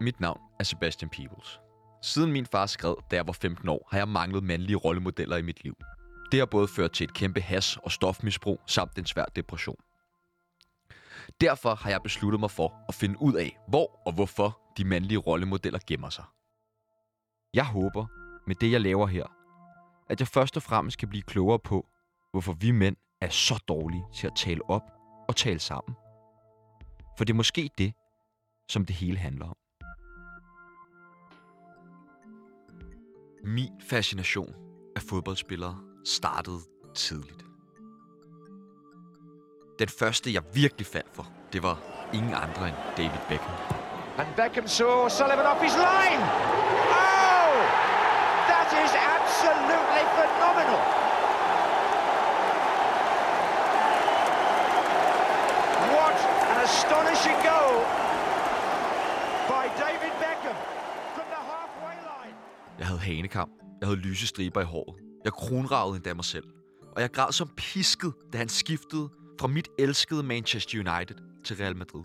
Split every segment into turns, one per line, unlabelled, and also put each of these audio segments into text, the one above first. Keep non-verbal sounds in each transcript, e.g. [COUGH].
Mit navn er Sebastian Peebles. Siden min far skred, da jeg var 15 år, har jeg manglet mandlige rollemodeller i mit liv. Det har både ført til et kæmpe has- og stofmisbrug samt en svær depression. Derfor har jeg besluttet mig for at finde ud af, hvor og hvorfor de mandlige rollemodeller gemmer sig. Jeg håber, med det jeg laver her, at jeg først og fremmest kan blive klogere på, hvorfor vi mænd er så dårlige til at tale op og tale sammen. For det er måske det, som det hele handler om. Min fascination af fodboldspillere startede tidligt. Den første, jeg virkelig faldt for, det var ingen andre end David Beckham.
And Beckham saw Sullivan off his line. Oh! That is absolutely phenomenal. What an astonishing goal by David Beckham from the halfway line.
Jeg havde hanekam. Jeg havde lyse striber i håret. Jeg kronragede endda mig selv. Og jeg græd som pisket, da han skiftede fra mit elskede Manchester United til Real Madrid.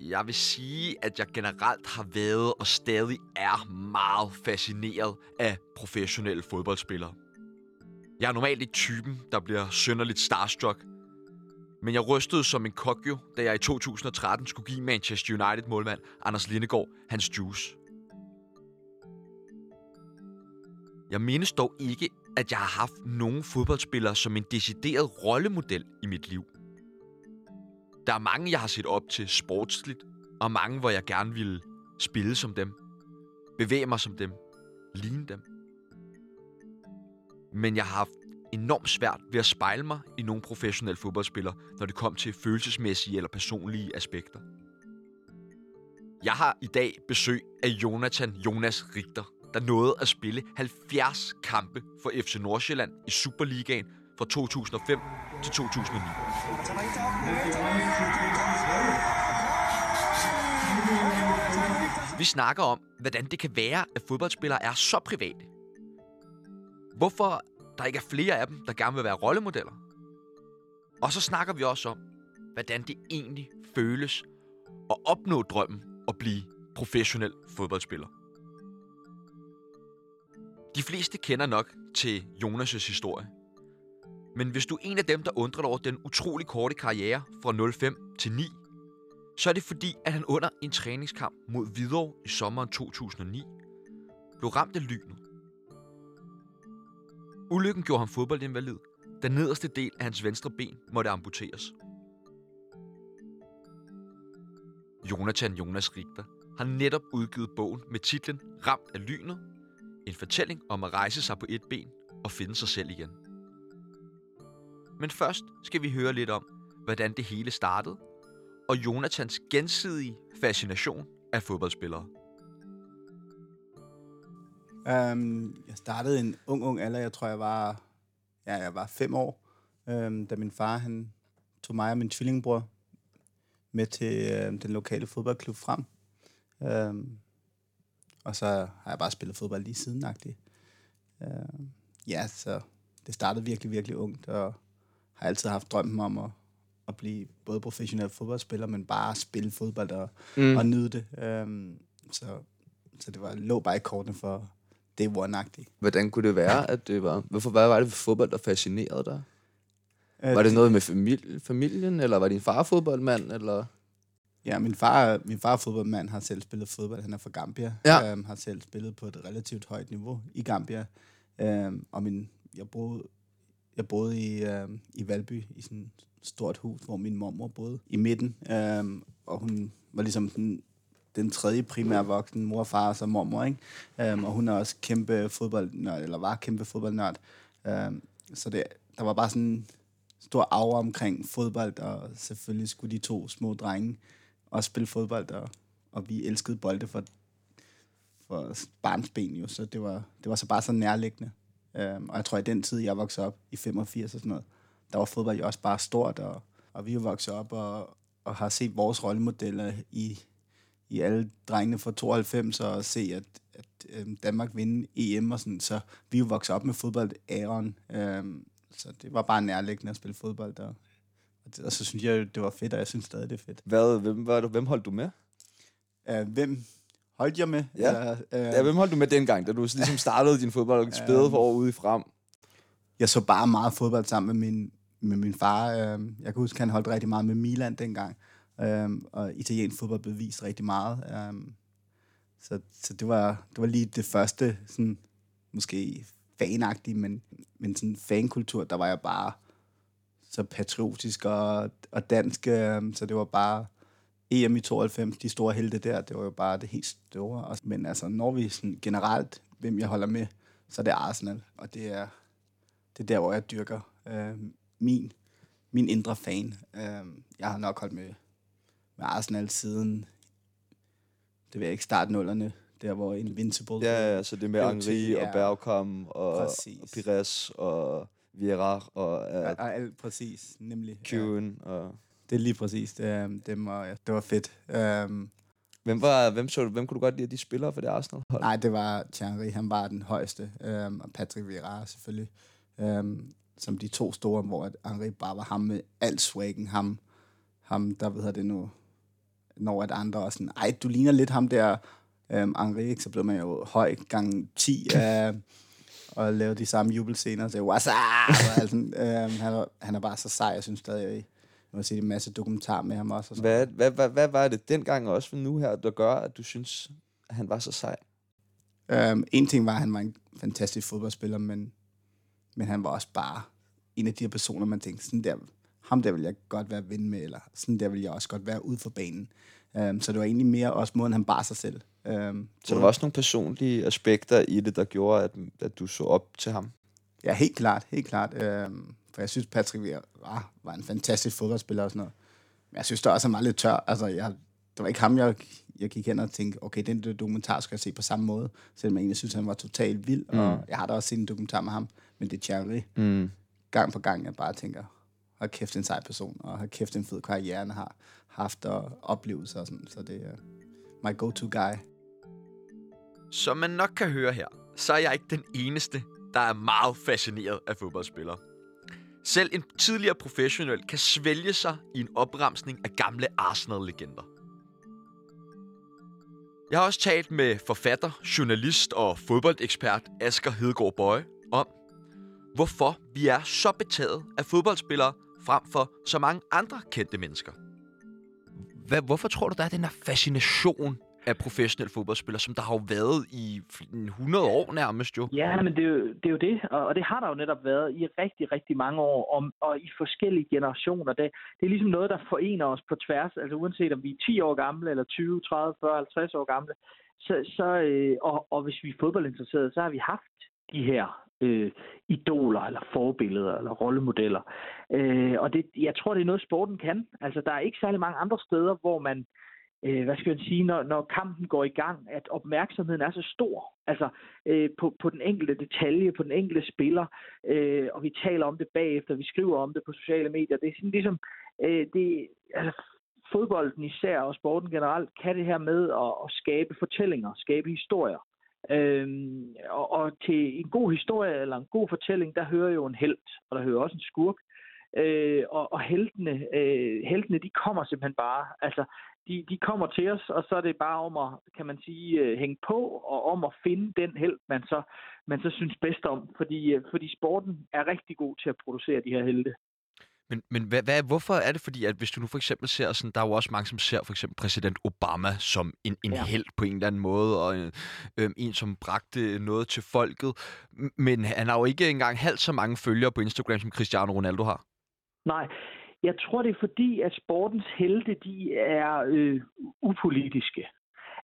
Jeg vil sige, at jeg generelt har været og stadig er meget fascineret af professionelle fodboldspillere. Jeg er normalt ikke typen, der bliver synderligt starstruck, men jeg rystede som en kokjo, da jeg i 2013 skulle give Manchester United-målmand Anders Lindegård hans juice. Jeg mindes dog ikke, at jeg har haft nogen fodboldspillere som en decideret rollemodel i mit liv. Der er mange, jeg har set op til sportsligt, og mange, hvor jeg gerne ville spille som dem, bevæge mig som dem, ligne dem. Men jeg har haft enormt svært ved at spejle mig i nogle professionelle fodboldspillere, når det kom til følelsesmæssige eller personlige aspekter. Jeg har i dag besøg af Jonathan Jonas Richter, der nåede at spille 70 kampe for FC Nordsjælland i Superligaen fra 2005 til 2009. Vi snakker om, hvordan det kan være, at fodboldspillere er så private. Hvorfor der ikke er flere af dem, der gerne vil være rollemodeller. Og så snakker vi også om, hvordan det egentlig føles at opnå drømmen at blive professionel fodboldspiller. De fleste kender nok til Jonas' historie. Men hvis du er en af dem, der undrer dig over den utrolig korte karriere fra 05 til 9, så er det fordi, at han under en træningskamp mod Hvidovre i sommeren 2009 blev ramt af lynet. Ulykken gjorde ham fodboldinvalid, da nederste del af hans venstre ben måtte amputeres. Jonathan Jonas Richter har netop udgivet bogen med titlen Ramt af lynet, en fortælling om at rejse sig på et ben og finde sig selv igen. Men først skal vi høre lidt om, hvordan det hele startede, og Jonathans gensidige fascination af fodboldspillere.
Um, jeg startede en ung, ung alder. Jeg tror, jeg var, ja, jeg var fem år, um, da min far han tog mig og min tvillingbror med til um, den lokale fodboldklub frem. Um, og så har jeg bare spillet fodbold lige siden um, Ja, så det startede virkelig, virkelig ungt, og har altid haft drømmen om at, at blive både professionel fodboldspiller, men bare spille fodbold og, mm. og nyde det. Um, så, så det var lå bare i kortene for, det er one-agtigt.
Hvordan kunne det være, at det var... Hvorfor, hvad var det for fodbold, der fascinerede dig? Var det noget med familie, familien, eller var din far fodboldmand, eller...
Ja, min far, min far er fodboldmand, har selv spillet fodbold. Han er fra Gambia.
Ja.
Øhm, har selv spillet på et relativt højt niveau i Gambia. Øhm, og min, jeg boede, jeg boede i, øhm, i Valby i sådan et stort hus, hvor min mormor boede i midten. Øhm, og hun var ligesom sådan den tredje primære voksen, mor, far og så mormor, ikke? Um, og hun er også kæmpe fodboldnørd, eller var kæmpe fodboldnørd. Um, så det, der var bare sådan en stor aura omkring fodbold, og selvfølgelig skulle de to små drenge også spille fodbold, og, og vi elskede bolde for, for barnsben jo, så det var, det var så bare så nærliggende. Øhm, og jeg tror, i den tid, jeg voksede op i 85 og sådan noget, der var fodbold jo også bare stort, og, og vi er vokset op og, og har set vores rollemodeller i i alle drengene fra 92 og se, at, at øhm, Danmark vinde EM og sådan, så vi er jo vokset op med fodbold-æren, øhm, så det var bare nærliggende at spille fodbold der. Og, det, og så synes jeg, det var fedt, og jeg synes stadig, det er fedt.
Hvad, hvem, var du, hvem holdt du med?
Uh, hvem holdt jeg med?
Ja.
Eller, uh,
Ja, hvem holdt du med dengang, da du ligesom startede din fodbold og spillede for år ude i frem?
jeg så bare meget fodbold sammen med min, med min far. Øhm, Jeg kan huske, at han holdt rigtig meget med Milan dengang. Øhm, Og italiensk fodbold blev vist rigtig meget. Øhm, Så, så det, var, det var lige det første, sådan, måske fanagtige, men, men sådan fankultur, der var jeg bare så patriotisk og, og dansk. øhm, Så det var bare EM i 92, de store helte der, det var jo bare det helt store. Og- Men altså, når vi sådan generelt, hvem jeg holder med, så er det Arsenal. Og det er, det er der, hvor jeg dyrker øh, min, min indre fan. Øh, jeg har nok holdt med, med Arsenal siden, det vil jeg ikke starte nullerne, der hvor Invincible.
Ja, det med
Det
Henri
til-
og
ja.
Bergkamp og,
Præcis.
og Pires og Vieira og
Ja,
uh,
og alt præcis, nemlig. Ja,
Kuen. Og...
det er lige præcis det, øh, dem, og, ja, det var fedt. Øh,
Hvem, var, hvem, så, hvem kunne du godt lide af de spillere for det Arsenal hold?
Nej, det var Thierry, han var den højeste, øhm, og Patrick Vieira selvfølgelig, øhm, som de to store, hvor at Henri bare var ham med alt swaggen, ham, ham der ved det nu, når at andre også sådan, ej, du ligner lidt ham der, øhm, Henri, ikke? så blev man jo høj gang 10, [LAUGHS] øh, og lavede de samme jubelscener, så what's up? Og sådan, øhm, han, er, han er bare så sej, jeg synes stadig, jeg har set en masse dokumentar med ham også. Og sådan.
Hvad, hvad, hvad, hvad var det dengang også for nu her, der gør, at du synes, at han var så sej?
Um, en ting var, at han var en fantastisk fodboldspiller, men, men han var også bare en af de her personer, man tænkte, sådan der, ham der vil jeg godt være ven med, eller sådan der vil jeg også godt være ude for banen. Um, så det var egentlig mere også måden, han bar sig selv. Um,
Så der var også nogle personlige aspekter i det, der gjorde, at, at du så op til ham.
Ja, helt klart, helt klart. Um, for jeg synes, Patrick Vieira var en fantastisk fodboldspiller og sådan noget. Men jeg synes der også, han var lidt tør. Altså, jeg, det var ikke ham, jeg, jeg gik hen og tænkte, okay, den der dokumentar skal jeg se på samme måde. Selvom jeg egentlig synes, han var totalt vild. Mm. Og jeg har da også set en dokumentar med ham, men det er Thierry.
Mm.
gang på gang, jeg bare tænker, hold kæft, en sej person, og hold kæft, en fed karriere, han har haft og oplevelser og sådan. Så det er my go-to guy.
Som man nok kan høre her, så er jeg ikke den eneste, der er meget fascineret af fodboldspillere. Selv en tidligere professionel kan svælge sig i en opremsning af gamle Arsenal-legender. Jeg har også talt med forfatter, journalist og fodboldekspert Asger Hedegaard Bøje om, hvorfor vi er så betaget af fodboldspillere frem for så mange andre kendte mennesker. Hvad, hvorfor tror du, der er den her fascination af professionelle fodboldspillere, som der har jo været i 100 år nærmest jo?
Ja, men det er, jo, det er jo det, og og det har der jo netop været i rigtig, rigtig mange år, og, og i forskellige generationer. Det, det er ligesom noget, der forener os på tværs, altså uanset om vi er 10 år gamle, eller 20, 30, 40, 50 år gamle, så, så, øh, og, og hvis vi er fodboldinteresserede, så har vi haft de her øh, idoler, eller forbilleder, eller rollemodeller. Øh, og det, jeg tror, det er noget, sporten kan. Altså, der er ikke særlig mange andre steder, hvor man øh, hvad skal jeg sige, når, når kampen går i gang, at opmærksomheden er så stor, altså øh, på, på den enkelte detalje, på den enkelte spiller, øh, og vi taler om det bagefter, vi skriver om det på sociale medier. Det er sådan ligesom, øh, det, altså, fodbolden især og sporten generelt kan det her med at, at skabe fortællinger, skabe historier. Øhm, og, og til en god historie eller en god fortælling, der hører jo en held, og der hører også en skurk. Øh, og, og heltene, øh, heltene, de kommer simpelthen bare, altså, de, de kommer til os, og så er det bare om at, kan man sige, øh, hænge på, og om at finde den held, man så, man så synes bedst om. Fordi, øh, fordi sporten er rigtig god til at producere de her helte.
Men, men hvad, hvad, hvorfor er det fordi, at hvis du nu for eksempel ser sådan, der er jo også mange, som ser for eksempel præsident Obama som en, en ja. Held på en eller anden måde, og en, øhm, en, som bragte noget til folket. Men han har jo ikke engang halvt så mange følgere på Instagram, som Cristiano Ronaldo har.
Nej, jeg tror, det er fordi, at sportens helte, de er øh, upolitiske.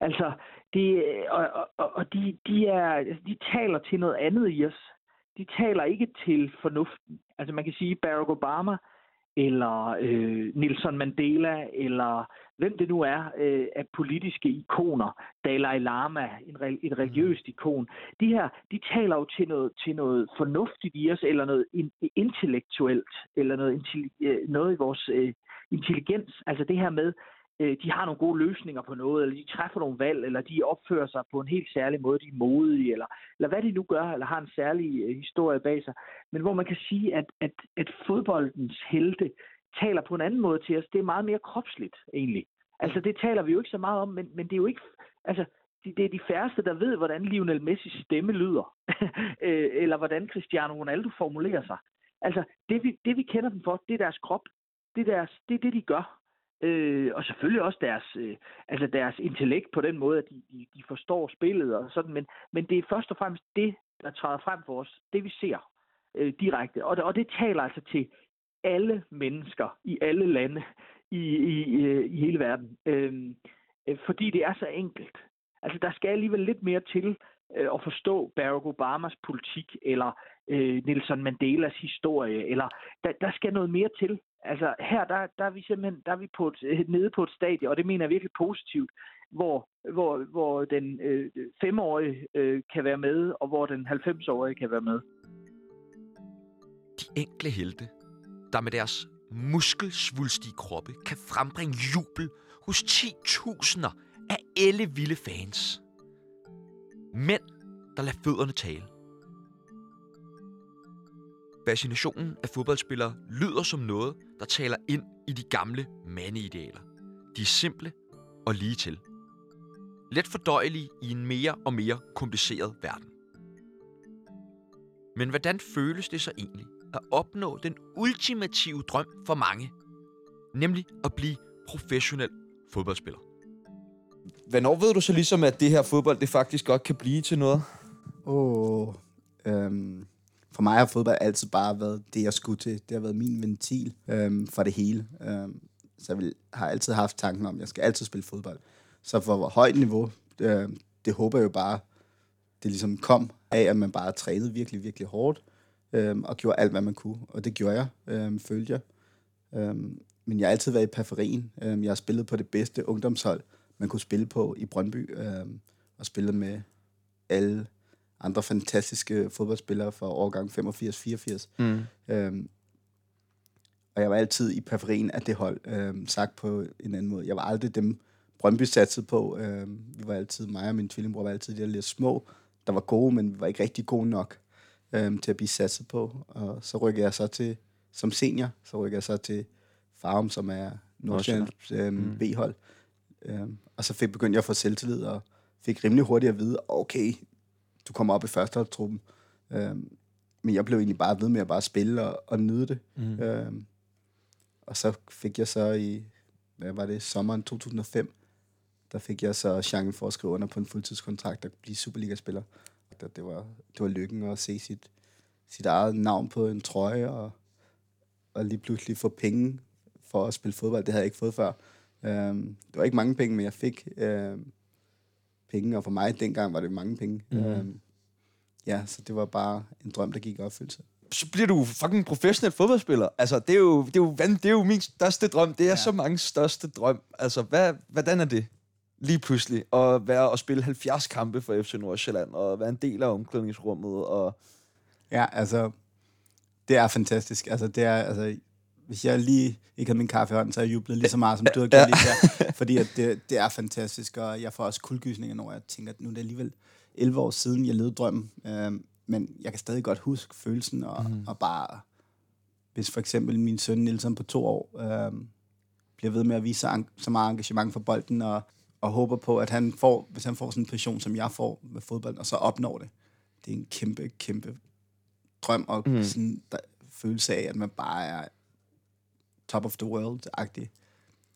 Altså, de, og, og, og de, de, er, altså, de taler til noget andet i os. De taler ikke til fornuften. Altså, man kan sige, Barack Obama, eller øh, Nelson Mandela, eller hvem det nu er øh, af politiske ikoner, Dalai Lama, en, re- et religiøst ikon, de her, de taler jo til noget, til noget fornuftigt i os, eller noget in, intellektuelt, eller noget, intelli- øh, noget i vores øh, intelligens. Altså det her med, øh, de har nogle gode løsninger på noget, eller de træffer nogle valg, eller de opfører sig på en helt særlig måde, de er modige, eller, eller hvad de nu gør, eller har en særlig øh, historie bag sig. Men hvor man kan sige, at, at, at fodboldens helte taler på en anden måde til os. Det er meget mere kropsligt, egentlig. Altså, det taler vi jo ikke så meget om, men, men det er jo ikke... Altså, det, det er de færreste, der ved, hvordan Lionel Messis stemme lyder. [LAUGHS] Øh, eller hvordan Cristiano Ronaldo formulerer sig. Altså, det vi, det vi kender dem for, det er deres krop. Det er, deres, det, er det, de gør. Øh, og selvfølgelig også deres, øh, altså deres intellekt på den måde, at de, de, de forstår spillet og sådan, men, men det er først og fremmest det, der træder frem for os, det vi ser øh, direkte. Og, og det taler altså til alle mennesker i alle lande i, i, øh, i hele verden. Øh, øh, fordi det er så enkelt. Altså, der skal alligevel lidt mere til øh, at forstå Barack Obamas politik, eller øh, Nelson Mandelas historie, eller der, der skal noget mere til. Altså, her der, der er vi simpelthen der er vi på et, øh, nede på et stadie, og det mener jeg virkelig positivt, hvor, hvor, hvor den øh, femårige øh, kan være med, og hvor den 90-årige kan være med.
De enkle helte, der med deres muskelsvulstige kroppe kan frembringe jubel hos 10.000'er af alle vilde fans. Mænd, der lader fødderne tale. Fascinationen af fodboldspillere lyder som noget, der taler ind i de gamle mandeidealer. De er simple og lige til. Let fordøjelige i en mere og mere kompliceret verden. Men hvordan føles det så egentlig at opnå den ultimative drøm for mange? Nemlig at blive professionel fodboldspiller.
Hvornår ved du så ligesom, at det her fodbold, det faktisk godt kan blive til noget?
Åh, oh, øhm, for mig har fodbold altid bare været det, jeg skulle til. Det har været min ventil øhm, for det hele. Øhm, så jeg vil, har altid haft tanken om, at jeg skal altid spille fodbold. Så for hvor højt niveau, det, det håber jeg jo bare, det ligesom kom af, at man bare trænede virkelig, virkelig hårdt, øhm, og gjorde alt, hvad man kunne. Og det gjorde jeg, øhm, følte jeg. Øhm, men jeg har altid været i periferien. Øhm, jeg har spillet på det bedste ungdomshold, man kunne spille på i Brøndby, øhm, og spillet med alle andre fantastiske fodboldspillere fra årgang 85-84. Mm. Øhm, og jeg var altid i periferien af det hold, øhm, sagt på en anden måde. Jeg var aldrig dem, Brøndby satsede på. Øhm, vi var altid, mig og min tvillingbror var altid de der lidt små, der var gode, men vi var ikke rigtig gode nok øhm, til at blive satset på. Og så rykker jeg så til, som senior, så rykker jeg så til Farum, som er Nordsjællands øhm, mm. B-hold. Øhm, og så fik begyndte jeg at få selvtillid, og fik rimelig hurtigt at vide, okay, du kommer op i førsteholdstruppen. Øhm, men jeg blev egentlig bare ved med at bare spille og, og nyde det. Mm. Øhm, og så fik jeg så i, hvad var det, sommeren 2005, der fik jeg så chancen for at skrive under på en fuldtidskontrakt og blive Superliga-spiller. Det, det, var, det var lykken at se sit, sit eget navn på en trøje, og, og lige pludselig få penge for at spille fodbold. Det havde jeg ikke fået før. Øhm, det var ikke mange penge, men jeg fik øhm, penge, og for mig dengang var det mange penge. Mm. Øhm, ja, så det var bare en drøm, der gik i opfyldelse.
Så bliver du fucking professionel fodboldspiller. Altså, det er jo, det er jo, det er jo min største drøm. Det er ja. så mange største drøm. Altså, hvad, hvordan er det? lige pludselig at være og spille 70 kampe for FC Nordsjælland og være en del af omklædningsrummet og
ja altså det er fantastisk altså det er altså hvis jeg lige ikke havde min kaffe i hånden, så jeg jublet lige så meget, som du har gjort lige [LAUGHS] der. Fordi at det, det er fantastisk, og jeg får også kuldgysninger, når jeg tænker, at nu er det alligevel 11 år siden, jeg levede drømmen. Øh, men jeg kan stadig godt huske følelsen, og, mm. og bare, hvis for eksempel min søn Nielsen på to år, øh, bliver ved med at vise så, så meget engagement for bolden, og, og håber på, at han får, hvis han får sådan en passion, som jeg får med fodbold, og så opnår det. Det er en kæmpe, kæmpe drøm, og mm. sådan der, følelse af, at man bare er top of the world-agtig.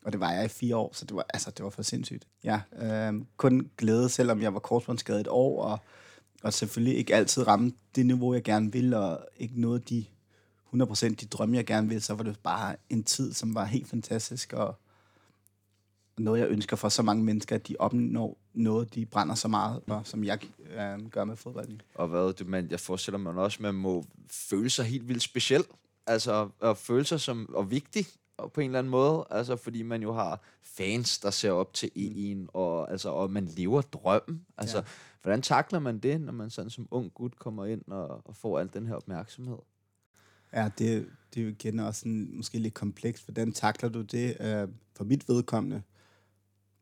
Og det var jeg i fire år, så det var, altså, det var for sindssygt. Ja, øh, kun glæde, selvom jeg var korsbåndsskadet et år, og, og selvfølgelig ikke altid ramme det niveau, jeg gerne vil, og ikke noget de 100% de drømme, jeg gerne vil, så var det bare en tid, som var helt fantastisk, og noget, jeg ønsker for så mange mennesker, at de opnår noget, de brænder så meget for, som jeg øh, gør med fodbold.
Og hvad, det, man, jeg forestiller mig også, at man må føle sig helt vildt speciel altså at føle sig som og vigtig på en eller anden måde, altså fordi man jo har fans, der ser op til mm. en, og, altså, og man lever drømmen. Altså, ja. hvordan takler man det, når man sådan som ung gut kommer ind og, og får al den her opmærksomhed?
Ja, det, det er jo igen også sådan, måske lidt komplekst. Hvordan takler du det? Uh, for mit vedkommende,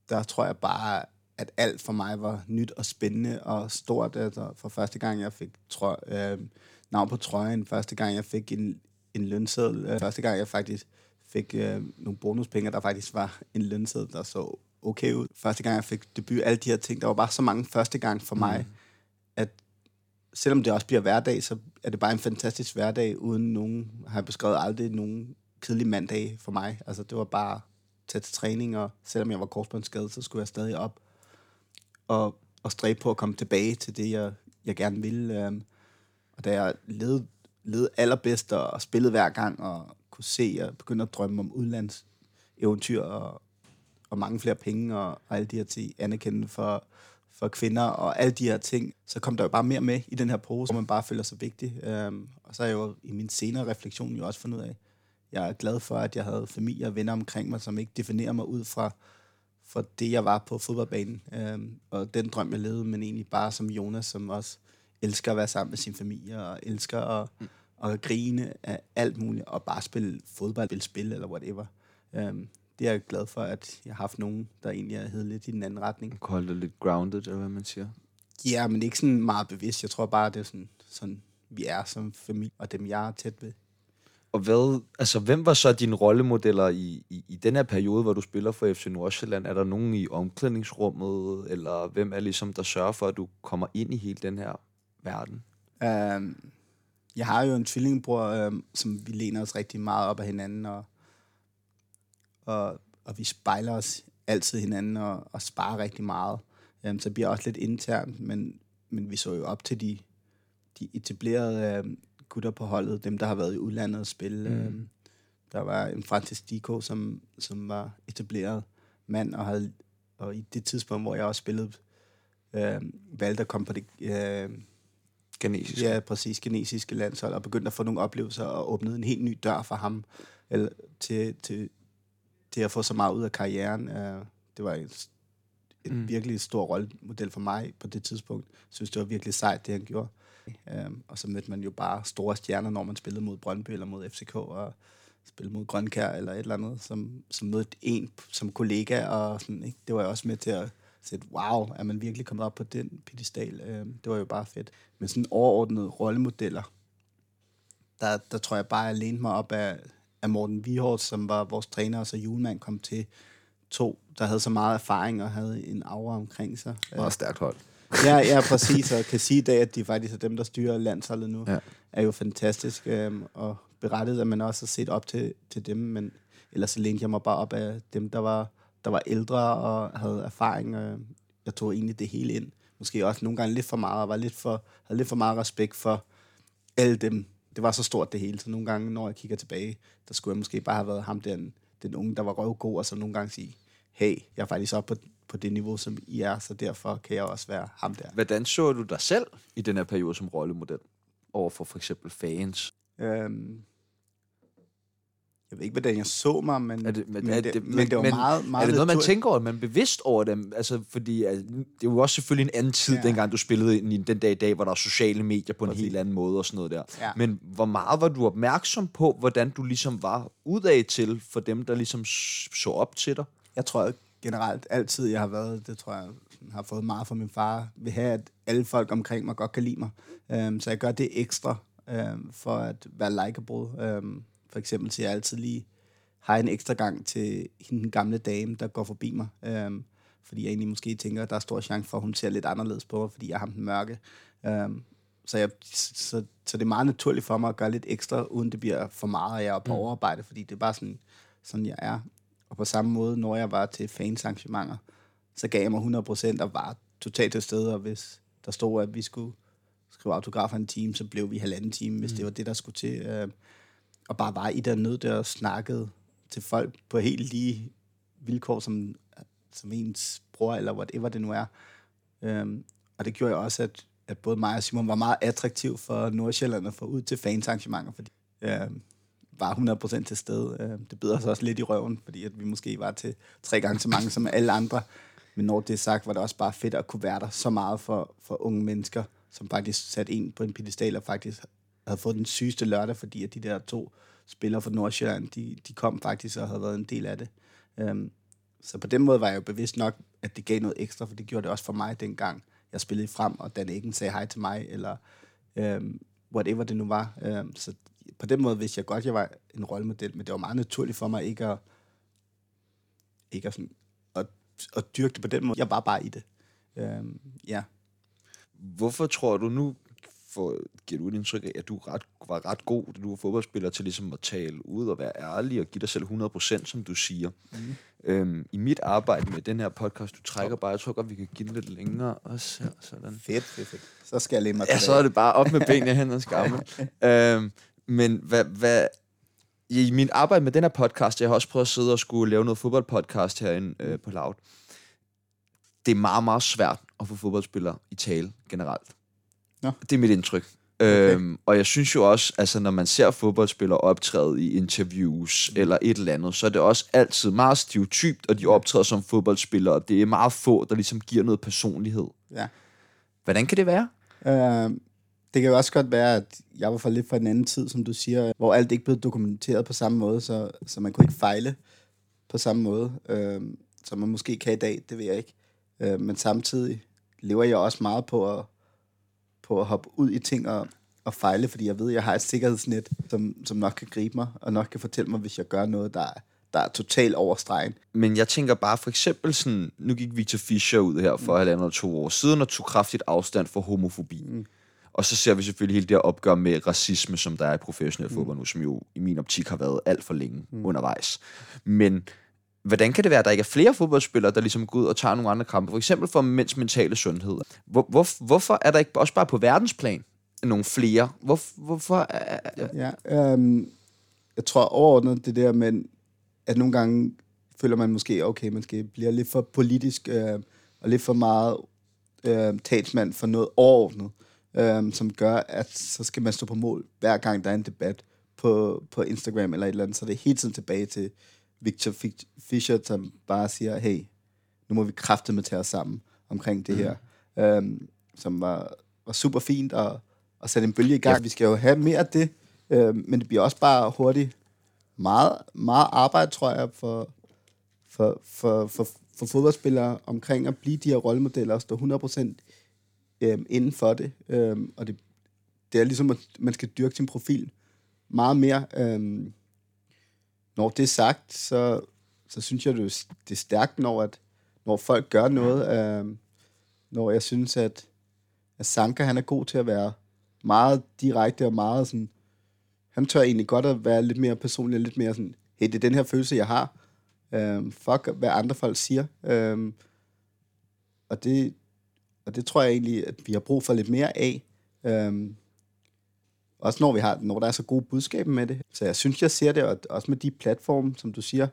der tror jeg bare, at alt for mig var nyt og spændende og stort. Altså, for første gang, jeg fik trø, uh, navn på trøjen, første gang, jeg fik en, en lønseddel. Øh, første gang, jeg faktisk fik øh, nogle bonuspenge, der faktisk var en lønseddel, der så okay ud. Første gang, jeg fik debut, alle de her ting, der var bare så mange første gang for mig, mm. at selvom det også bliver hverdag, så er det bare en fantastisk hverdag, uden nogen, har jeg beskrevet aldrig nogen kedelig mandag for mig. Altså, det var bare tage til træning, og selvom jeg var korsbåndsskadet, så skulle jeg stadig op og, og stræbe på at komme tilbage til det, jeg, jeg gerne ville. Øhm, og da jeg levede, led allerbedst og spillede hver gang, og kunne se og begynde at drømme om udlands eventyr og, og mange flere penge og, og alle de her ting, anerkendende for, for kvinder og alle de her ting, så kom der jo bare mere med i den her pose, hvor man bare føler sig vigtig. Øhm, og så er jeg jo i min senere refleksion jo også fundet ud af, jeg er glad for, at jeg havde familie og venner omkring mig, som ikke definerer mig ud fra, fra det, jeg var på fodboldbanen. Øhm, og den drøm, jeg levede, men egentlig bare som Jonas, som også elsker at være sammen med sin familie, og elsker at, mm. at grine af alt muligt, og bare spille fodbold, spille spil, eller whatever. Øhm, det er jeg glad for, at jeg har haft nogen, der egentlig er hed lidt i den anden retning.
Du holde det lidt grounded, eller hvad man siger.
Ja, men ikke sådan meget bevidst. Jeg tror bare, det er sådan, sådan vi er som familie, og dem, jeg er tæt ved.
Og hvad, altså, hvem var så dine rollemodeller i, i, i den her periode, hvor du spiller for FC Nordsjælland? Er der nogen i omklædningsrummet, eller hvem er ligesom, der sørger for, at du kommer ind i hele den her verden?
Um, jeg har jo en tvillingbror, um, som vi læner os rigtig meget op af hinanden, og, og, og vi spejler os altid hinanden og, og sparer rigtig meget. Um, så det bliver også lidt internt, men, men vi så jo op til de, de etablerede um, gutter på holdet, dem der har været i udlandet og spille. Mm. Um, der var en Francis Dico, som, som var etableret mand, og, havde, og i det tidspunkt, hvor jeg også spillede, uh, valgte at komme på det... Uh,
Genesiske.
Ja, præcis, genesiske landshold, og begyndte at få nogle oplevelser, og åbnede en helt ny dør for ham, eller til, til, til at få så meget ud af karrieren. Uh, det var en, en mm. virkelig stor rollemodel for mig på det tidspunkt. Jeg synes, det var virkelig sejt, det han gjorde. Uh, og så mødte man jo bare store stjerner, når man spillede mod Brøndby eller mod FCK, og spillede mod Grønkær eller et eller andet, som, som mødte en som kollega, og sådan, ikke? det var jeg også med til at sætte, wow, er man virkelig kommet op på den pedestal? Uh, det var jo bare fedt. Men sådan overordnede rollemodeller, der, der tror jeg bare, jeg lænede mig op af, af Morten Vihort, som var vores træner, og så Julemand kom til to, der havde så meget erfaring og havde en aura omkring sig.
Meget stærkt hold.
ja, ja, præcis, og kan sige i dag, at de faktisk er dem, der styrer landsholdet nu,
Ja.
er jo fantastisk, øhm, og berettet, at man også har set op til, til dem, men ellers så lænede jeg mig bare op af dem, der var, der var ældre og havde erfaring. Øh, jeg tog egentlig det hele ind. Måske også nogle gange lidt for meget, og var lidt for, havde lidt for meget respekt for alle dem. Det var så stort det hele, så nogle gange, når jeg kigger tilbage, der skulle jeg måske bare have været ham, den, den unge, der var røvgod, og så nogle gange sige, hey, jeg er faktisk oppe på, på det niveau, som I er, så derfor kan jeg også være ham der.
Hvordan så du dig selv i den her periode som rollemodel? Over for for eksempel fans?
Øhm, jeg ved ikke, hvordan jeg så mig, men,
Er det, men,
men,
er
det,
det,
men, det var
men,
meget, meget
er det noget, man tænker over, at man er bevidst over dem? Altså, fordi altså, det er jo også selvfølgelig en anden tid,
Ja.
dengang du spillede ind i den dag i dag, hvor der er sociale medier på en
Præcis.
helt anden måde og sådan noget der.
Ja.
Men hvor meget var du opmærksom på, hvordan du ligesom var udad til for dem, der ligesom så op til dig?
Jeg tror generelt altid, jeg har været, det tror jeg, har fået meget fra min far, vil have, at alle folk omkring mig godt kan lide mig. Um, så jeg gør det ekstra um, for at være likeable. Um, for eksempel siger jeg altid lige, har en ekstra gang til hende den gamle dame, der går forbi mig. Um, fordi jeg egentlig måske tænker, at der er stor chance for, at hun ser lidt anderledes på mig, fordi jeg har ham den mørke. Um, så, jeg, så, så det er meget naturligt for mig at gøre lidt ekstra, uden det bliver for meget, og jeg er på overarbejde, fordi det er bare sådan, sådan jeg er. Og på samme måde, når jeg var til fansarrangementer, så gav jeg mig 100% og var totalt til stede, og hvis der stod, at vi skulle skrive autografer en time, så blev vi halvanden time, hvis det var det, der skulle til. Øh, og bare var i der nød der og snakkede til folk på helt lige vilkår, som, som ens bror, eller whatever det nu er. Øhm, og det gjorde jo også, at, at både mig og Simon var meget attraktiv for Nordsjælland at få ud til fansarrangementer, fordi øhm, var 100% til stede. Øhm, det beder os også lidt i røven, fordi at vi måske var til tre gange så mange som alle andre. Men når det er sagt, var det også bare fedt at kunne være der så meget for, for unge mennesker, som faktisk satte en på en pedestal og faktisk havde fået den sygeste lørdag, fordi at de der to spillere fra Nordsjælland, de, de kom faktisk og havde været en del af det. Øhm, så på den måde var jeg jo bevidst nok, at det gav noget ekstra, for det gjorde det også for mig dengang, jeg spillede frem, og Dan Eggen sagde hej til mig, eller øhm, whatever det nu var. Øhm, så på den måde vidste jeg godt, at jeg var en rollemodel, men det var meget naturligt for mig ikke at, ikke at, sådan, at, at dyrke det på den måde. Jeg var bare i det. Øhm, ja.
Hvorfor tror du nu, for, giver du et indtryk af, at du ret, var ret god, da du var fodboldspiller, til ligesom at tale ud og være ærlig og give dig selv 100%, som du siger. Mm. Øhm, I mit arbejde med den her podcast, du trækker bare, jeg tror godt, vi kan give den lidt længere også her, sådan.
Fedt, fedt, fedt. Så skal jeg læne mig
Ja, så er det bare op med benene hen og skamme. øhm, men hvad, hvad, i mit arbejde med den her podcast, jeg har også prøvet at sidde og skulle lave noget fodboldpodcast herinde øh, på Loud. Det er meget, meget svært at få fodboldspillere i tale generelt.
Nå.
Det er mit indtryk. Okay. Øhm, og jeg synes jo også, altså når man ser fodboldspillere optræde i interviews mm. eller et eller andet, så er det også altid meget stereotypt, og de optræder som fodboldspillere. Det er meget få, der ligesom giver noget personlighed.
Ja.
Hvordan kan det være?
Øh, det kan jo også godt være, at jeg var for lidt fra en anden tid, som du siger, hvor alt ikke blev dokumenteret på samme måde, så, så man kunne ikke fejle på samme måde, øh, som man måske kan i dag, det ved jeg ikke. Øh, men samtidig lever jeg også meget på at, på at hoppe ud i ting og, og fejle, fordi jeg ved, at jeg har et sikkerhedsnet, som, som nok kan gribe mig, og nok kan fortælle mig, hvis jeg gør noget, der er, der er totalt over stregen.
Men jeg tænker bare for eksempel sådan, nu gik Victor Fischer ud her for mm. halvandet eller to år siden og tog kraftigt afstand for homofobi. Mm. Og så ser vi selvfølgelig hele det her opgør med racisme, som der er i professionel mm. fodbold nu, som jo i min optik har været alt for længe mm. undervejs. Men hvordan kan det være, at der ikke er flere fodboldspillere, der ligesom går ud og tager nogle andre kampe? For eksempel for mænds mentale sundhed. Hvor, hvor, hvorfor er der ikke også bare på verdensplan nogle flere? Hvor, hvorfor? Er,
ja, øhm, jeg tror overordnet det der med, at nogle gange føler man måske, okay, man skal bliver lidt for politisk øh, og lidt for meget øh, talsmand for noget overordnet øh, som gør, at så skal man stå på mål, hver gang der er en debat på, på Instagram eller et eller andet. Så det er hele tiden tilbage til Victor Fischer, som bare siger, hey, nu må vi kræfte med tage os sammen omkring det her. Mm. Øhm, som var, var super fint at, at sætte en bølge i gang. Ja. Vi skal jo have mere af det, øhm, men det bliver også bare hurtigt meget, meget arbejde, tror jeg, for, for, for, for, for fodboldspillere omkring at blive de her rollemodeller og stå 100% øh, inden for det. Øh, og det, det er ligesom, at man skal dyrke sin profil meget mere. Øh, når det er sagt, så, så synes jeg, det er stærkt, når, at, når folk gør noget. Øh, når jeg synes, at, at Sanka han er god til at være meget direkte og meget sådan... Han tør egentlig godt at være lidt mere personlig, lidt mere sådan, hey, det er den her følelse, jeg har. Øh, fuck, hvad andre folk siger. Øh, og det, og det tror jeg egentlig, at vi har brug for lidt mere af. Øhm, også når, vi har, når der er så gode budskaber med det. Så jeg synes, jeg ser det, og også med de platforme, som du siger,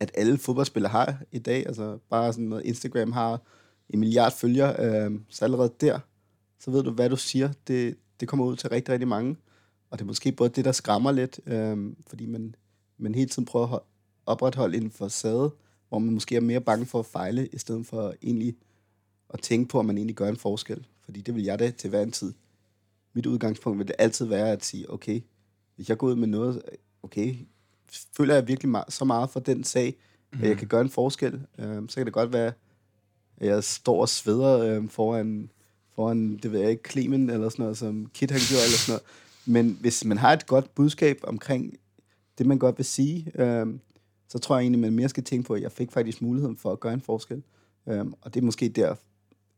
at alle fodboldspillere har i dag. Altså bare sådan noget, Instagram har en milliard følgere. øh, så allerede der, så ved du, hvad du siger. Det, det kommer ud til rigtig, rigtig mange. Og det er måske både det, der skræmmer lidt, øh, fordi man, man hele tiden prøver at opretholde en facade, hvor man måske er mere bange for at fejle, i stedet for egentlig at tænke på, om man egentlig gør en forskel. Fordi det vil jeg da til hver en tid. Mit udgangspunkt vil det altid være at sige, okay, hvis jeg går ud med noget, okay, føler jeg virkelig så meget for den sag, mm. at jeg mhm. kan gøre en forskel, øh, så kan det godt være, at jeg står og sveder øh, foran, foran, det ved jeg ikke, Clemen eller sådan noget, som Kit han gjorde, eller sådan noget. Men hvis man har et godt budskab omkring det, man godt vil sige, øh, så tror jeg egentlig, man mere skal tænke på, at jeg fik faktisk muligheden for at gøre en forskel. Øh, og det er måske der,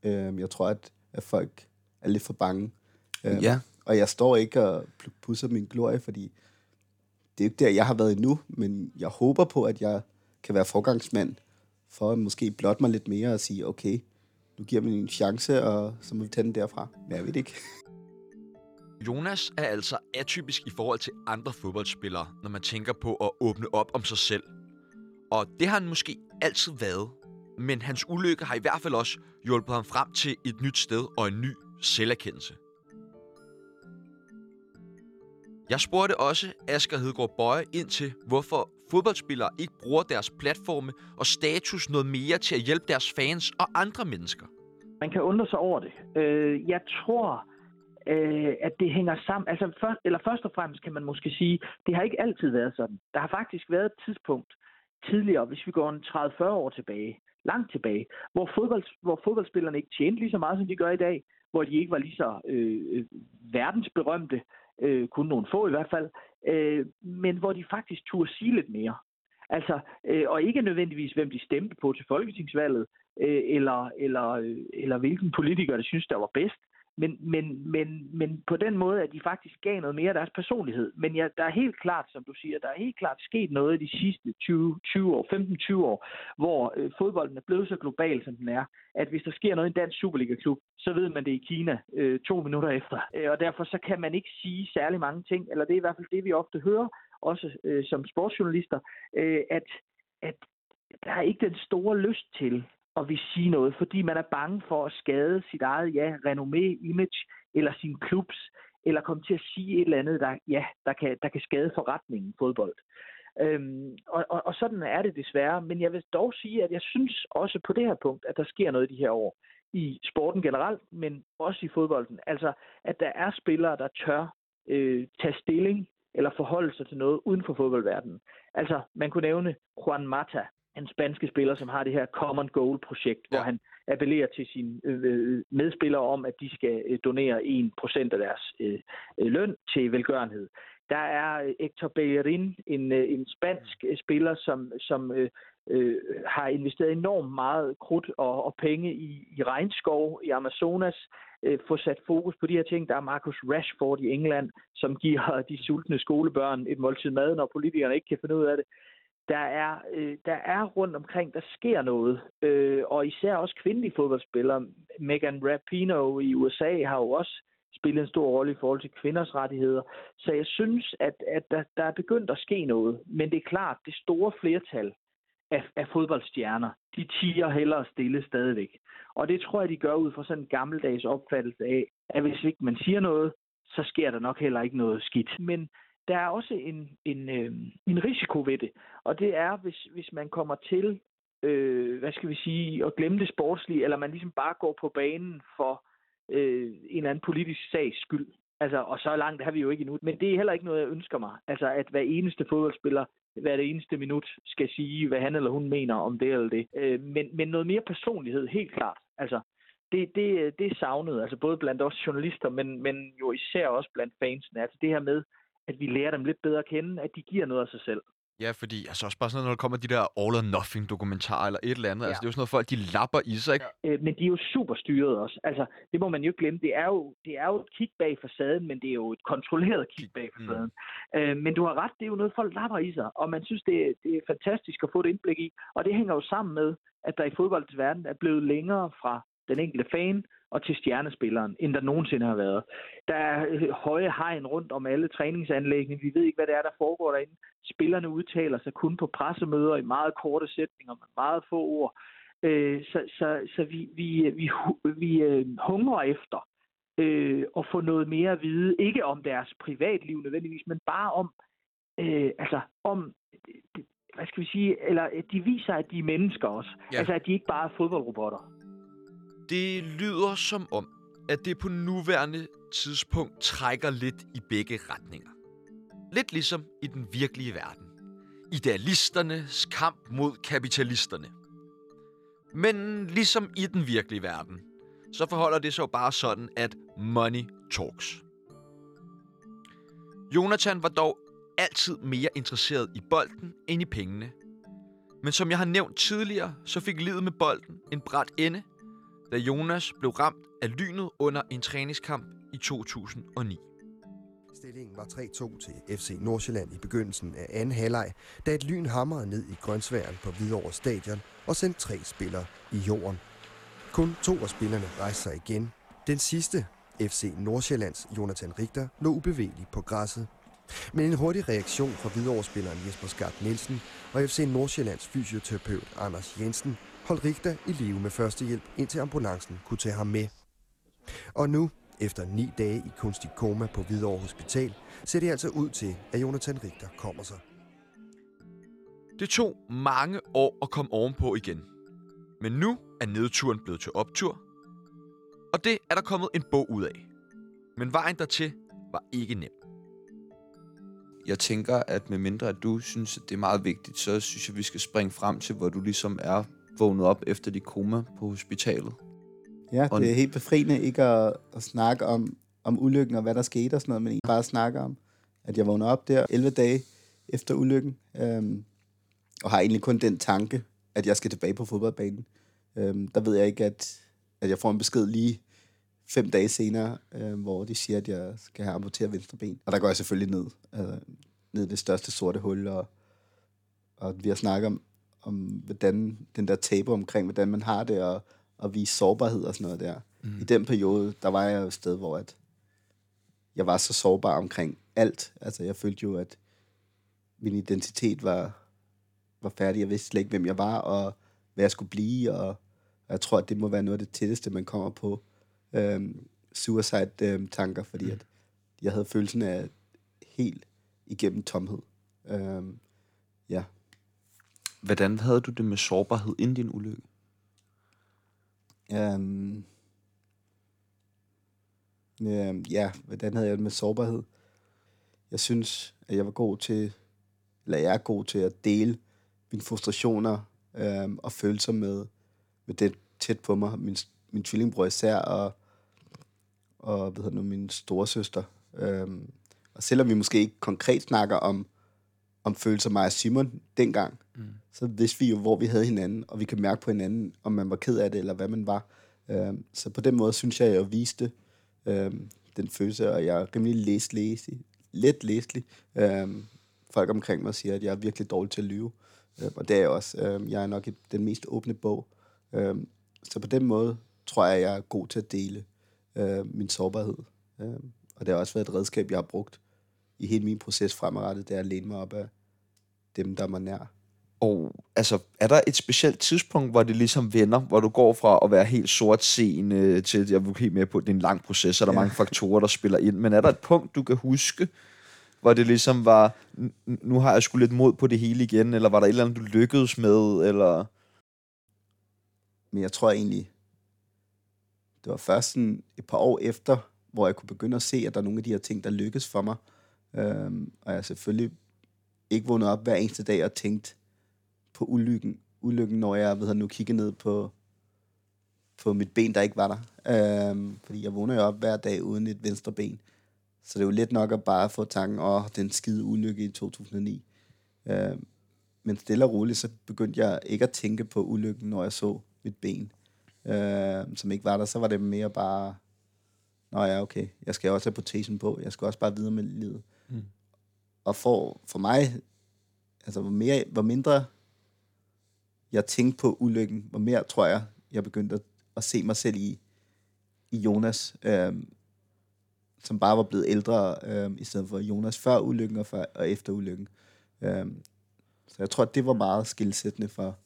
Øh, jeg tror, at, at folk er lidt for bange. Øh,
ja.
Og jeg står ikke og pusser min glorie, fordi det er ikke der, jeg har været endnu, men jeg håber på, at jeg kan være forgangsmand for at måske blot mig lidt mere og sige, okay, nu giver vi en chance, og så må vi tage den derfra. Men jeg ved ikke. [LAUGHS]
Jonas er altså atypisk i forhold til andre fodboldspillere, når man tænker på at åbne op om sig selv. Og det har han måske altid været, men hans ulykke har i hvert fald også hjulpet ham frem til et nyt sted og en ny selverkendelse. Jeg spurgte også Asger Hedegaard Bøje ind til, hvorfor fodboldspillere ikke bruger deres platforme og status noget mere til at hjælpe deres fans og andre mennesker.
Man kan undre sig over det. Øh, jeg tror, øh, at det hænger sammen. Altså, først, eller først og fremmest kan man måske sige, det har ikke altid været sådan. Der har faktisk været et tidspunkt tidligere, hvis vi går en 30-40 år tilbage, langt tilbage, hvor, fodbold, hvor fodboldspillerne ikke tjente lige så meget, som de gør i dag, hvor de ikke var lige så øh, øh verdensberømte, øh, kun nogle få i hvert fald, øh, men hvor de faktisk turde sige lidt mere. Altså, øh, og ikke nødvendigvis, hvem de stemte på til folketingsvalget, øh, eller, eller, øh, eller hvilken politiker, de synes, der var bedst. Men, men, men, men på den måde, at de faktisk gav noget mere af deres personlighed. Men ja, der er helt klart, som du siger, der er helt klart sket noget i de sidste 20, 20 år, 15-20 år, hvor øh, fodbolden er blevet så global, som den er, at hvis der sker noget i en dansk Superliga-klub, så ved man det i Kina øh, to minutter efter. Øh, og derfor så kan man ikke sige særlig mange ting, eller det er i hvert fald det, vi ofte hører, også øh, som sportsjournalister, øh, at, at der er ikke den store lyst til at vil sige noget, fordi man er bange for at skade sit eget ja, renommé, image eller sin klubs, eller komme til at sige et eller andet, der, ja, der, kan, der kan skade forretningen fodbold. Øhm, og, og, og sådan er det desværre. Men jeg vil dog sige, at jeg synes også på det her punkt, at der sker noget i de her år. I sporten generelt, men også i fodbolden. Altså, at der er spillere, der tør øh, tage stilling eller forholde sig til noget uden for fodboldverdenen. Altså, man kunne nævne Juan Mata, en spanske spiller, som har det her Common Goal-projekt, ja. hvor han appellerer til sine øh, øh, medspillere om, at de skal øh, donere 1% af deres øh, øh, løn til velgørenhed. Der er Hector Bellerin, en, en spansk spiller, som, som øh, øh, har investeret enormt meget krudt og, og penge i, i regnskov i Amazonas, øh, få sat fokus på de her ting. Der er Marcus Rashford i England, som giver [LAUGHS] de sultne skolebørn et måltid mad, når politikerne ikke kan finde ud af det der er, øh, der er rundt omkring, der sker noget. Øh, og især også kvindelige fodboldspillere. Megan Rapinoe i USA har jo også spillet en stor rolle i forhold til kvinders rettigheder. Så jeg synes, at, at der, der er begyndt at ske noget. Men det er klart, det store flertal af, af fodboldstjerner, de tiger hellere stille stadigvæk. Og det tror jeg, de gør ud fra sådan en gammeldags opfattelse af, at hvis ikke man siger noget, så sker der nok heller ikke noget skidt. Men der er også en, en, øh, en risiko ved det, og det er, hvis, hvis man kommer til, øh, hvad skal vi sige, at glemme det sportslige, eller man ligesom bare går på banen for øh, en eller anden politisk sags skyld. Altså, og så langt har vi jo ikke endnu. Men det er heller ikke noget, jeg ønsker mig. Altså, at hver eneste fodboldspiller hver det eneste minut skal sige, hvad han eller hun mener om det eller det. Øh, men, men noget mere personlighed, helt klart. Altså, det, det, det er savnet, altså både blandt os journalister, men, men jo især også blandt fansene. Altså det her med, at vi lærer dem lidt bedre at kende, at de giver noget af sig selv.
Ja, fordi altså også bare sådan noget, når der kommer de der all or nothing dokumentarer eller et eller andet. Ja. Altså, det er jo sådan noget, folk de lapper i sig, ikke?
Ja. Øh, men de er jo super styret også. Altså, det må man jo ikke glemme. Det er jo, det er jo et kig bag facaden, men det er jo et kontrolleret kig bag mm. facaden. Mm. Øh, men du har ret, det er jo noget, folk lapper i sig, og man synes, det er, det er fantastisk at få et indblik i. Og det hænger jo sammen med, at der i fodboldens verden er blevet længere fra den enkelte fan og til stjernespilleren, end der nogensinde har været. Der er øh, høje hegn rundt om alle træningsanlæggene. Vi ved ikke, hvad det er, der foregår derinde. Spillerne udtaler sig kun på pressemøder i meget korte sætninger med meget få ord. Øh, så så, så vi, vi, vi, vi øh, hungrer efter at få noget mere at vide. Ikke om deres privatliv nødvendigvis, men bare om, altså om hvad skal vi sige, eller de viser, at de er mennesker også. Ja. Altså, at de ikke bare er fodboldrobotter.
Det lyder som om, at det på nuværende tidspunkt trækker lidt i begge retninger. Lidt ligesom i den virkelige verden. Idealisternes kamp mod kapitalisterne. Men ligesom i den virkelige verden, så forholder det sig jo bare sådan, at money talks. Jonathan var dog altid mere interesseret i bolden end i pengene. Men som jeg har nævnt tidligere, så fik livet med bolden en bræt ende, da Jonas blev ramt af lynet under en træningskamp i 2009.
Stillingen var 3-2 til FC Nordsjælland i begyndelsen af anden halvleg, da et lyn hamrede ned i grønsværen på Hvidovre Stadion og sendte tre spillere i jorden. Kun to af spillerne rejste sig igen. Den sidste, FC Nordsjællands Jonathan Richter, lå ubevægelig på græsset. Men en hurtig reaktion fra Hvidovre-spilleren Jesper Skart Nielsen og FC Nordsjællands fysioterapeut Anders Jensen holdt Richter i live med førstehjælp, indtil ambulancen kunne tage ham med. Og nu, efter ni dage i kunstig koma på Hvidovre Hospital, ser det altså ud til, at Jonathan Richter kommer sig.
Det tog mange år at komme ovenpå igen. Men nu er nedturen blevet til optur, og det er der kommet en bog ud af. Men vejen dertil var ikke nem.
Jeg tænker, at med mindre at du synes, at det er meget vigtigt, så synes jeg, at vi skal springe frem til, hvor du ligesom er vågnet op efter dit koma på hospitalet.
Ja, og det er helt befriende ikke at, at snakke om om ulykken og hvad der skete og sådan noget, men bare snakke om, at jeg vågner op der 11 dage efter ulykken, øhm, og har egentlig kun den tanke, at jeg skal tilbage på fodboldbanen. Øhm, der ved jeg ikke, at, at jeg får en besked lige fem dage senere, øh, hvor de siger, at jeg skal have amputeret venstre ben. Og der går jeg selvfølgelig ned, øh, ned i det største sorte hul, og, og vi har snakket om, om hvordan den der tabu omkring, hvordan man har det, og, og vise sårbarhed og sådan noget der. Mm. I den periode, der var jeg jo et sted, hvor at jeg var så sårbar omkring alt. Altså, jeg følte jo, at min identitet var, var færdig. Jeg vidste slet ikke, hvem jeg var, og hvad jeg skulle blive, og jeg tror, at det må være noget af det tætteste, man kommer på øhm, suicide-tanker, fordi mm. at jeg havde følelsen af helt igennem tomhed. Øhm, ja.
Hvordan havde du det med sårbarhed inden din ulykke?
Um, um, ja, hvordan havde jeg det med sårbarhed? Jeg synes, at jeg var god til, eller jeg er god til at dele mine frustrationer um, og følelser med, med det tæt på mig. Min, min tvillingbror især, og, og hvad hedder nu, min storesøster. Um, og selvom vi måske ikke konkret snakker om, om følelser mig og Simon dengang, mm så vidste vi jo, hvor vi havde hinanden, og vi kan mærke på hinanden, om man var ked af det, eller hvad man var. Um, så på den måde synes jeg, at jeg viste um, den følelse, og jeg er rimelig læslæsig, let læselig. Um, øhm, folk omkring mig siger, at jeg er virkelig dårlig til at lyve, og det er jeg også. Um, jeg er nok den mest åbne bog. Um, så på den måde tror jeg, at jeg er god til at dele uh, min sårbarhed. Um, og det har også været et redskab, jeg har brugt i hele min proces fremadrettet, det er at læne mig op af dem, der er mig nær.
Og altså, er der et specielt tidspunkt, hvor det ligesom vender, hvor du går fra at være helt sortseende til, jeg er helt med på, at det er en lang proces, og der er ja. mange faktorer, der spiller ind, men er der et punkt, du kan huske, hvor det ligesom var, nu har jeg sgu lidt mod på det hele igen, eller var der et eller andet, du lykkedes med, eller...
Men jeg tror egentlig, det var først sådan et par år efter, hvor jeg kunne begynde at se, at der er nogle af de her ting, der lykkes for mig. Øhm, og jeg selvfølgelig ikke vågnet op hver eneste dag og tænkt på ulykken, ulykken når jeg ved nu kigger ned på, på mit ben, der ikke var der. Øhm, fordi jeg vågner jo op hver dag uden et venstre ben. Så det er jo let nok at bare få tanken, åh, den skide ulykke i 2009. Øhm, men stille og roligt, så begyndte jeg ikke at tænke på ulykken, når jeg så mit ben, øhm, som ikke var der. Så var det mere bare, nå ja, okay, jeg skal også have protesen på. Jeg skal også bare videre med livet. Mm. Og for, for mig, altså hvor, mere, hvor mindre jeg tænkte på ulykken, hvor mere tror jeg, jeg begyndte at, at se mig selv i, i Jonas, øhm, som bare var blevet ældre, øhm, i stedet for Jonas før ulykken og, før, og efter ulykken. Øhm, så jeg tror, det var meget skilsættende for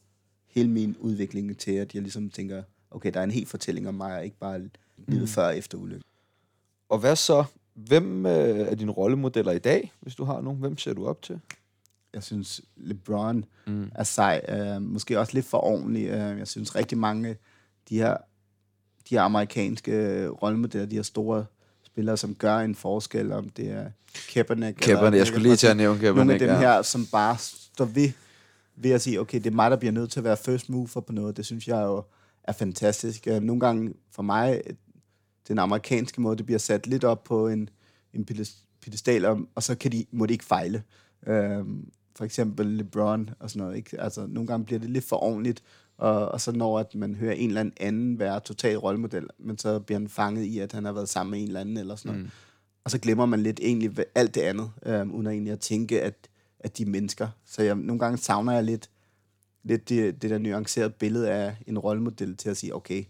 hele min udvikling til, at jeg ligesom tænker, okay, der er en helt fortælling om mig, og ikke bare livet mm. før og efter ulykken.
Og hvad så? Hvem øh, er dine rollemodeller i dag, hvis du har nogen? Hvem ser du op til?
Jeg synes, LeBron mm. er sej. Øh, måske også lidt for ordentlig. Øh, jeg synes rigtig mange de her, de her amerikanske rollemodeller, de her store spillere, som gør en forskel, om det er Kaepernick.
Kaepernick, jeg skulle lige til at nævne Kaepernick.
Nogle af dem ja. her, som bare står ved, ved at sige, okay, det er mig, der bliver nødt til at være first mover på noget. Det synes jeg jo er fantastisk. Øh, nogle gange for mig, den amerikanske måde, det bliver sat lidt op på en, en pedestal, og, og så kan de, må de ikke fejle. Øhm, for eksempel LeBron og sådan noget. Ikke? Altså, nogle gange bliver det lidt for ordentligt, og, og så når at man hører en eller anden være total rollemodel, men så bliver han fanget i, at han har været sammen med en eller anden eller sådan noget. Mm. Og så glemmer man lidt egentlig alt det andet, øhm, uden at egentlig at tænke, at, at de er mennesker. Så jeg, nogle gange savner jeg lidt, lidt det, det der nuancerede billede af en rollemodel til at sige, okay,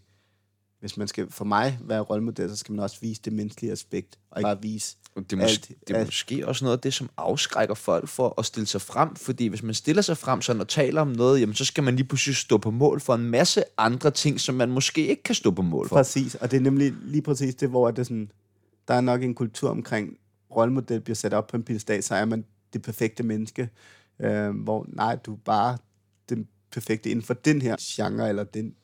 hvis man skal for mig være rollemodel, så skal man også vise det menneskelige aspekt, og ikke bare vise
det er, måske, alt, det er alt. måske også noget af det, som afskrækker folk for at stille sig frem, fordi hvis man stiller sig frem sådan og taler om noget, jamen så skal man lige pludselig stå på mål for en masse andre ting, som man måske ikke kan stå på mål for.
Præcis, og det er nemlig lige præcis det, hvor det er sådan, der er nok en kultur omkring, rollemodel bliver sat op på en pedestal, så er man det perfekte menneske, øh, hvor nej, du er bare den perfekte inden for den her genre, eller den,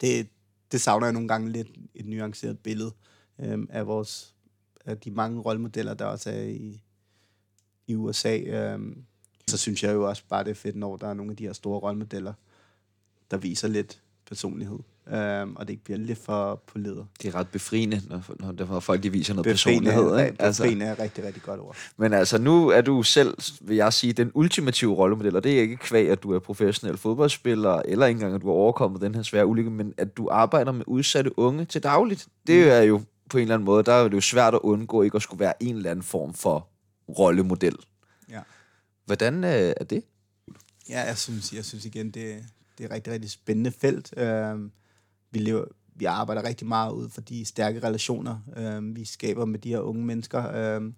det, det savner jeg nogle gange lidt et nuanceret billede øhm, af vores af de mange rollemodeller, der også er i, i USA. Øhm, så synes jeg jo også bare, det er fedt, når der er nogle af de her store rollemodeller, der viser lidt personlighed, øhm, og det ikke bliver lidt for poleret.
Det er ret befriende, når, når, når folk de viser noget
Befriende,
personlighed. Ikke?
altså. befriende er rigtig, rigtig godt ord.
Men altså, nu er du selv, vil jeg sige, den ultimative rollemodel, og det er ikke kvæg, at du er professionel fodboldspiller, eller ikke engang, at du har overkommet den her svære ulykke, men at du arbejder med udsatte unge til dagligt. Det er jo på en eller anden måde, der er det jo svært at undgå ikke at skulle være en eller anden form for rollemodel.
Ja.
Hvordan øh, er det?
Ja, jeg synes, jeg synes igen, det, det er et rigtig, rigtig spændende felt. Øhm, vi, lever, vi arbejder rigtig meget ud for de stærke relationer, øhm, vi skaber med de her unge mennesker. Øhm,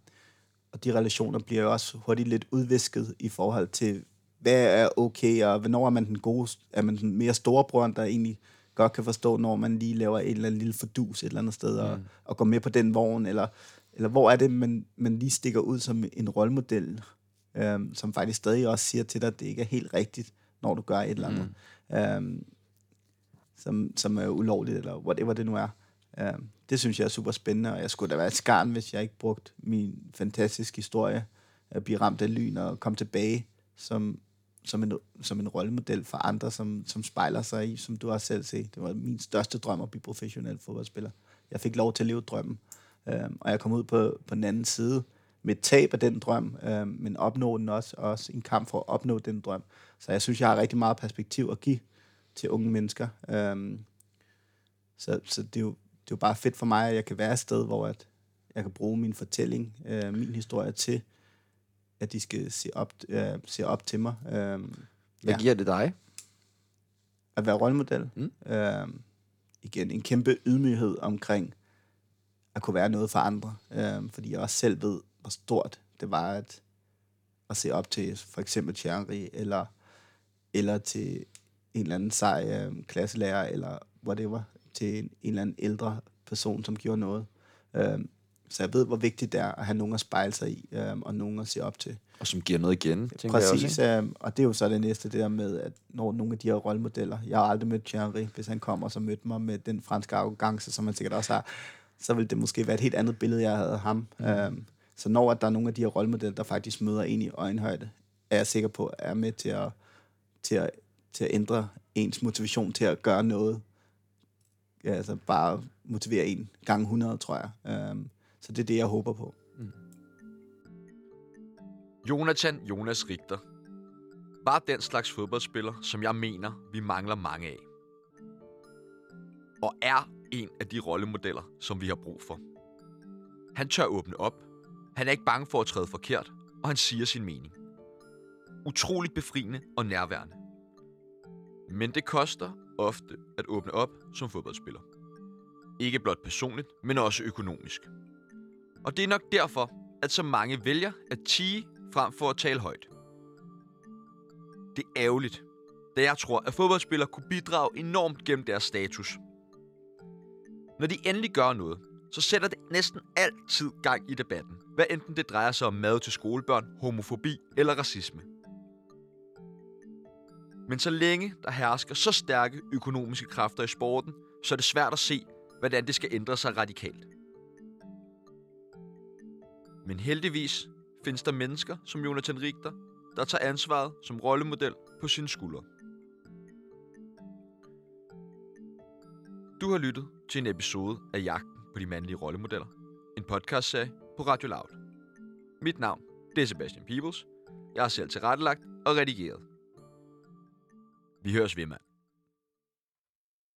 og de relationer bliver jo også hurtigt lidt udvisket i forhold til, hvad er okay, og hvornår er man den gode, er man den mere storebror, der egentlig godt kan forstå, når man lige laver et eller andet lille fordus et eller andet sted, og, og går med på den vogn, eller, eller hvor er det, man, man lige stikker ud som en rollemodel, øhm, som faktisk stadig også siger til dig, at det ikke er helt rigtigt, når du gør et eller andet, mm øhm, som, som er ulovligt, eller whatever det nu er. Øhm, det synes jeg er super spændende, og jeg skulle da være et skarn, hvis jeg ikke brugte min fantastiske historie, at blive ramt af lyn og komme tilbage som, som, en, som en rollemodel for andre, som, som spejler sig i, som du har selv set. Det var min største drøm at blive professionel fodboldspiller. Jeg fik lov til at leve drømmen, øhm, og jeg kom ud på, på den anden side, med tab af den drøm, øh, men opnå den også, også en kamp for at opnå den drøm. Så jeg synes, jeg har rigtig meget perspektiv at give til unge mennesker. Øh, så så det, er jo, det er jo bare fedt for mig, at jeg kan være et sted, hvor at jeg kan bruge min fortælling, øh, min historie til, at de skal se op, øh, se op til mig. Øh,
Hvad
Ja.
giver det dig?
at være rollemodel.
Mm.
Øh, igen, en kæmpe ydmyghed omkring at kunne være noget for andre. Øh, fordi jeg også selv ved, hvor stort det var at, at se op til for eksempel Thierry, eller, eller til en eller anden sej øh, klasselærer, eller whatever, til en, en eller anden ældre person, som gjorde noget. Øh, så jeg ved, hvor vigtigt det er at have nogen at spejle sig i, øh, og nogen at se op til.
Og som giver noget igen, tænker jeg
Præcis,
også.
øh, og det er jo så det næste, det der med, at når nogle af de her rollemodeller, jeg har aldrig mødt Thierry, hvis han kommer og så mødte mig med den franske arrogance, som han sikkert også har, så ville det måske være et helt andet billede, jeg havde af ham. Mm. Øhm, så når at der er nogle af de her rollemodeller, der faktisk møder en i øjenhøjde, er jeg sikker på, er med til at, til at, til at ændre ens motivation til at gøre noget. Ja, altså bare motivere en gang 100, tror jeg. Um, så det er det, jeg håber på. Mm.
Jonathan Jonas Richter var den slags fodboldspiller, som jeg mener, vi mangler mange af. Og er en af de rollemodeller, som vi har brug for. Han tør åbne op, han er ikke bange for at træde forkert, og han siger sin mening. Utroligt befriende og nærværende. Men det koster ofte at åbne op som fodboldspiller. Ikke blot personligt, men også økonomisk. Og det er nok derfor, at så mange vælger at tige frem for at tale højt. Det er ærgerligt, da jeg tror, at fodboldspillere kunne bidrage enormt gennem deres status. Når de endelig gør noget, så sætter det næsten altid gang i debatten, hvad enten det drejer sig om mad til skolebørn, homofobi eller racisme. Men så længe der hersker så stærke økonomiske kræfter i sporten, så er det svært at se, hvordan det skal ændre sig radikalt. Men heldigvis findes der mennesker som Jonathan Richter, der tager ansvaret som rollemodel på sine skuldre. Du har lyttet til en episode af Jagt på de mandlige rollemodeller, en podcastserie på Radio Loud. Mit navn det er Sebastian Peebles. Jeg har selv tilrettelagt og redigeret. Vi høres ved, mand.